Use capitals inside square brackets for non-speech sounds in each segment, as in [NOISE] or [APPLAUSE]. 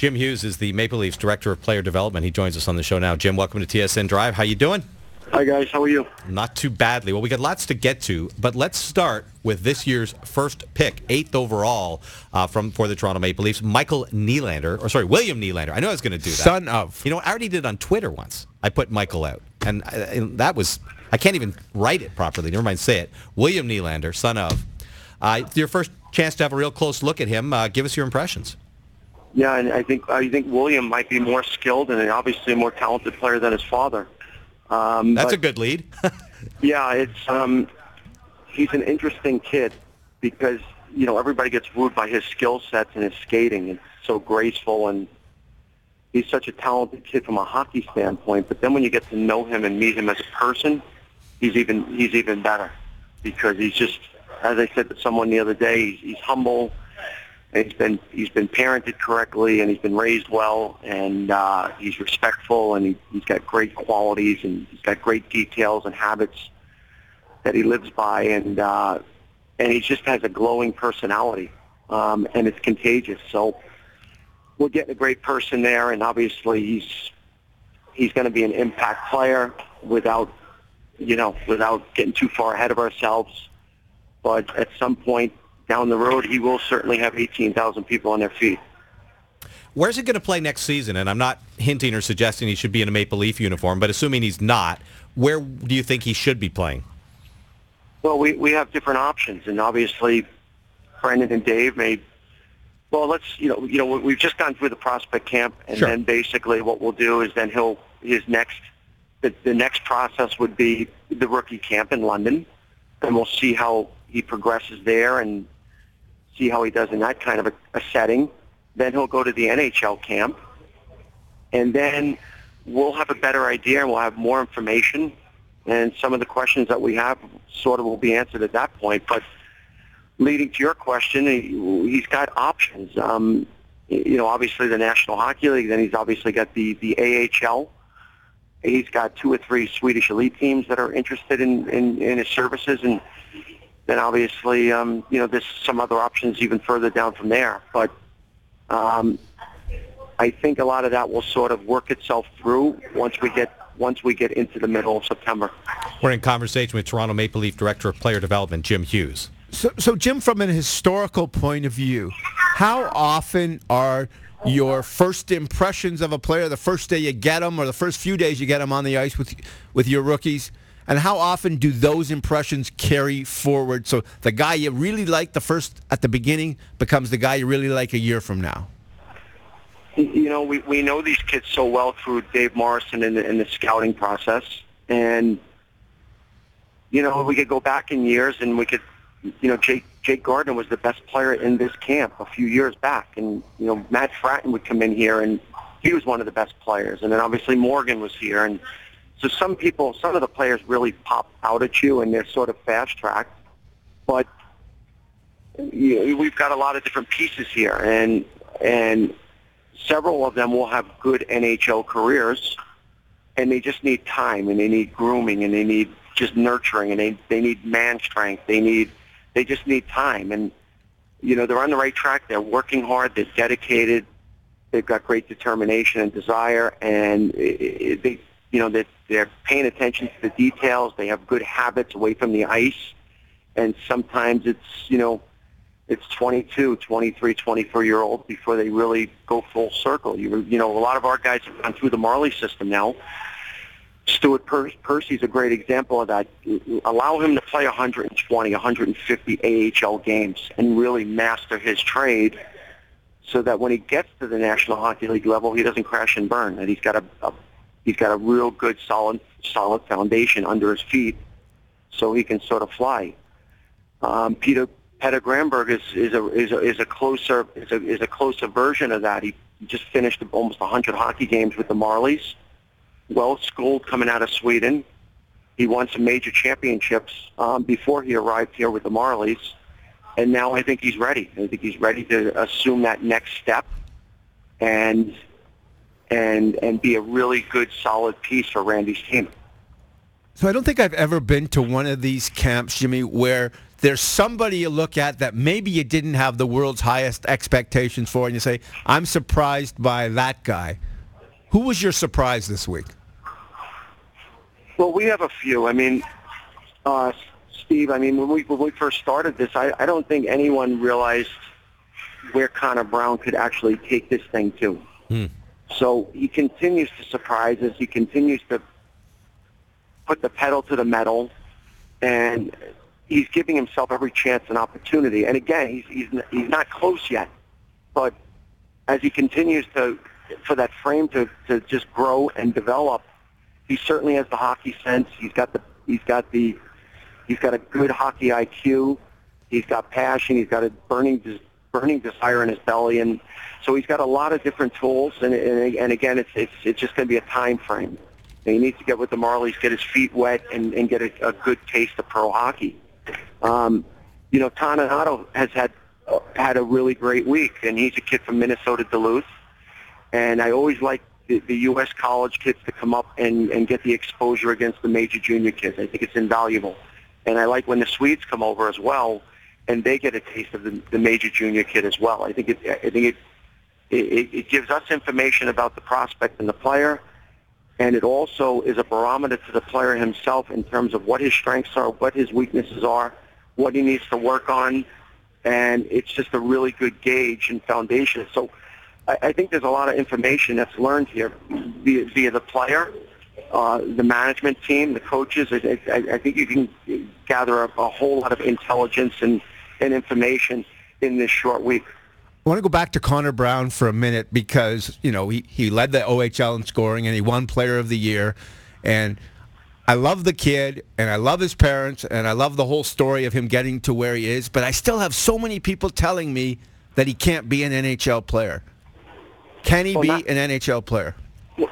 Jim Hughes is the Maple Leafs Director of Player Development. He joins us on the show now. Jim, welcome to TSN Drive. How you doing? Hi, guys. How are you? Not too badly. Well, we got lots to get to, but let's start with this year's first pick, eighth overall uh, from for the Toronto Maple Leafs, Michael Nylander, or sorry, William Nylander. I know I was going to do that. Son of. You know, I already did it on Twitter once. I put Michael out, and, uh, and that was I can't even write it properly. Never mind, say it. William Nylander, son of. Uh, your first chance to have a real close look at him. Uh, give us your impressions. Yeah, and I think I think William might be more skilled and obviously a more talented player than his father. Um, That's but, a good lead. [LAUGHS] yeah, it's um, he's an interesting kid because you know everybody gets wooed by his skill sets and his skating. It's so graceful and he's such a talented kid from a hockey standpoint. But then when you get to know him and meet him as a person, he's even he's even better because he's just as I said to someone the other day, he's, he's humble. He's been he's been parented correctly and he's been raised well and uh, he's respectful and he, he's got great qualities and he's got great details and habits that he lives by and uh, and he just has a glowing personality um, and it's contagious. So we're getting a great person there and obviously he's he's going to be an impact player without you know without getting too far ahead of ourselves. But at some point down the road, he will certainly have 18,000 people on their feet. Where's he going to play next season? And I'm not hinting or suggesting he should be in a Maple Leaf uniform, but assuming he's not, where do you think he should be playing? Well, we, we have different options, and obviously, Brendan and Dave may. Well, let's you know you know we've just gone through the prospect camp, and sure. then basically what we'll do is then he'll his next the, the next process would be the rookie camp in London, and we'll see how he progresses there and see how he does in that kind of a, a setting. Then he'll go to the NHL camp, and then we'll have a better idea and we'll have more information. And some of the questions that we have sort of will be answered at that point. But leading to your question, he, he's got options. Um, you know, obviously the National Hockey League. Then he's obviously got the the AHL. He's got two or three Swedish elite teams that are interested in, in, in his services, and then obviously, um, you know, there's some other options even further down from there. But um, I think a lot of that will sort of work itself through once we get once we get into the middle of September. We're in conversation with Toronto Maple Leaf Director of Player Development, Jim Hughes. So, so Jim, from an historical point of view, how often are your first impressions of a player, the first day you get them, or the first few days you get them on the ice with with your rookies, and how often do those impressions carry forward? So the guy you really like the first at the beginning becomes the guy you really like a year from now. You know, we, we know these kids so well through Dave Morrison and the, in the scouting process. And, you know, we could go back in years and we could, you know, Jake, Jake Gardiner was the best player in this camp a few years back. And, you know, Matt Frattin would come in here and he was one of the best players. And then obviously Morgan was here. And, so some people, some of the players really pop out at you, and they're sort of fast tracked. But we've got a lot of different pieces here, and and several of them will have good NHL careers, and they just need time, and they need grooming, and they need just nurturing, and they they need man strength. They need they just need time, and you know they're on the right track. They're working hard. They're dedicated. They've got great determination and desire, and it, it, they you know, that they're paying attention to the details. They have good habits away from the ice. And sometimes it's, you know, it's 22, 23, 24 year olds before they really go full circle. You, you know, a lot of our guys have gone through the Marley system now. Stuart per- Percy's a great example of that. Allow him to play 120, 150 AHL games and really master his trade so that when he gets to the National Hockey League level, he doesn't crash and burn, and he's got a, a he's got a real good solid solid foundation under his feet, so he can sort of fly. Um, Petter Petter Granberg is is a is a is a closer is a is a closer version of that. He just finished almost 100 hockey games with the Marlies. Well schooled coming out of Sweden. He won some major championships um, before he arrived here with the Marlies, and now I think he's ready. I think he's ready to assume that next step, and and and be a really good solid piece for Randy's team. So I don't think I've ever been to one of these camps, Jimmy, where there's somebody you look at that maybe you didn't have the world's highest expectations for, and you say, I'm surprised by that guy. Who was your surprise this week? Well, we have a few. I mean, uh, Steve, I mean, when we, when we first started this, I, I don't think anyone realized where Connor Brown could actually take this thing to. Hmm. So he continues to surprise us. He continues to put the pedal to the metal, and he's giving himself every chance and opportunity. And again, he's he's he's not close yet, but as he continues to for that frame to to just grow and develop, he certainly has the hockey sense. He's got the he's got the he's got a good hockey IQ. He's got passion. He's got a burning burning desire in his belly, and so he's got a lot of different tools. And and, and again, it's it's it's just going to be a time frame. And he needs to get with the Marlies, get his feet wet, and, and get a, a good taste of pro hockey. Um, you know, Toninato has had uh, had a really great week, and he's a kid from Minnesota Duluth. And I always like the, the U.S. college kids to come up and, and get the exposure against the major junior kids. I think it's invaluable. And I like when the Swedes come over as well, and they get a taste of the, the major junior kid as well. I think it, I think it, it, it gives us information about the prospect and the player, and it also is a barometer to the player himself in terms of what his strengths are, what his weaknesses are, what he needs to work on, and it's just a really good gauge and foundation. So I, I think there's a lot of information that's learned here via, via the player, uh, the management team, the coaches. I, I, I think you can gather a, a whole lot of intelligence and, and information in this short week. I want to go back to Connor Brown for a minute because, you know, he, he led the OHL in scoring and he won Player of the Year. And I love the kid and I love his parents and I love the whole story of him getting to where he is. But I still have so many people telling me that he can't be an NHL player. Can he Well, be not- an NHL player?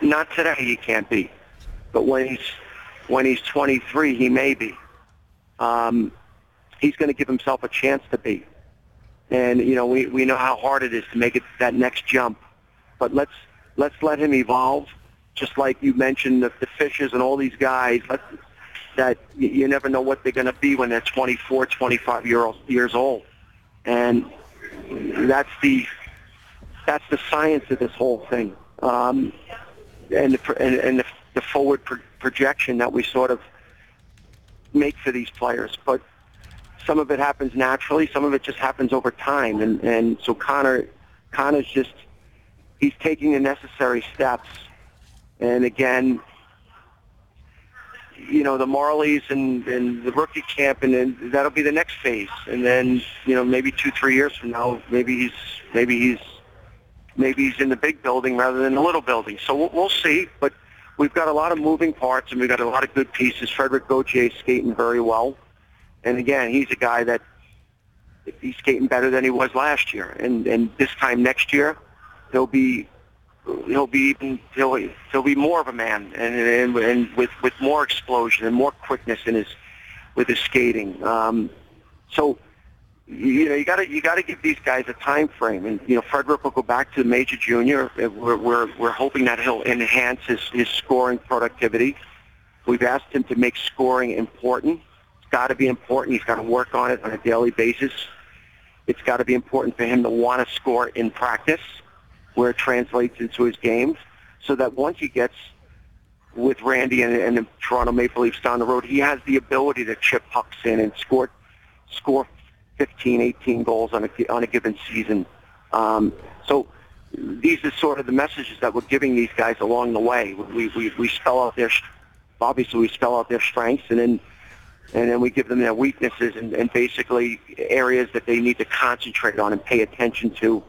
Not today, he can't be. But when he's when he's 23, he may be. Um, he's going to give himself a chance to be. And you know, we, we know how hard it is to make it that next jump. But let's let's let him evolve. Just like you mentioned, the, the Fishers and all these guys. Let's, that you, never know what they're going to be when they're 24, 25 year old, years old. And that's the that's the science of this whole thing. Um, and the, and, and the, the forward pro- projection that we sort of make for these players. But some of it happens naturally, some of it just happens over time. And, and so Connor, Connor's just, he's taking the necessary steps. And again, you know, the Marlies and, and the rookie camp, and then that'll be the next phase. And then, you know, maybe two, three years from now, maybe he's, maybe he's, maybe he's in the big building rather than the little building. So we'll, we'll see. But we've got a lot of moving parts, and we've got a lot of good pieces. Frederik Gauthier is skating very well. And again, he's a guy that he's skating better than he was last year. And and this time next year, he'll be he'll be even he'll he'll be more of a man and and, and with with more explosion and more quickness in his with his skating. Um, so you know you got to you got to give these guys a time frame. And you know Frederik will go back to the major junior. We're we're we're hoping that he'll enhance his his scoring productivity. We've asked him to make scoring important. Got to be important. He's got to work on it on a daily basis. It's got to be important for him to want to score in practice, where it translates into his games, so that once he gets with Randy and, and the Toronto Maple Leafs down the road, he has the ability to chip pucks in and score score 15, 18 goals on a on a given season. Um, so these are sort of the messages that we're giving these guys along the way. We we, we spell out their obviously we spell out their strengths and then and then we give them their weaknesses and, and basically areas that they need to concentrate on and pay attention to.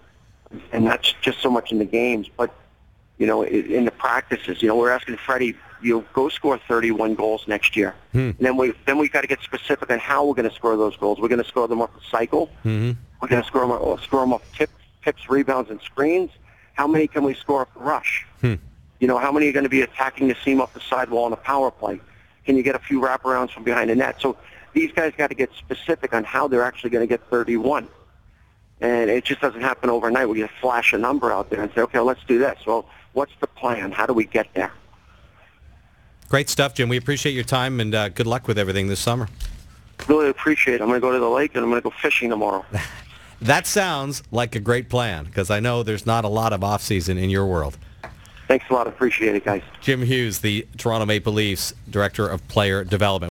And that's just so much in the games, but you know, in the practices, you know, we're asking Freddie, you know, go score 31 goals next year. And then we then we got to get specific on how we're going to score those goals. We're going to score them off the cycle. Mm-hmm. We're going to score them, off- score them off tips, tips, rebounds, and screens. How many can we score off the rush? Hmm. You know, how many are going to be attacking the seam off the sidewall on a power play? Can you get a few wraparounds from behind the net? So these guys got to get specific on how they're actually going to get 31. And it just doesn't happen overnight. We just flash a number out there and say, okay, let's do this. Well, what's the plan? How do we get there? Great stuff, Jim. We appreciate your time and uh, good luck with everything this summer. Really appreciate it. I'm going to go to the lake and I'm going to go fishing tomorrow. [LAUGHS] that sounds like a great plan because I know there's not a lot of off-season in your world. Thanks a lot. Appreciate it, guys. Jim Hughes, the Toronto Maple Leafs Director of Player Development.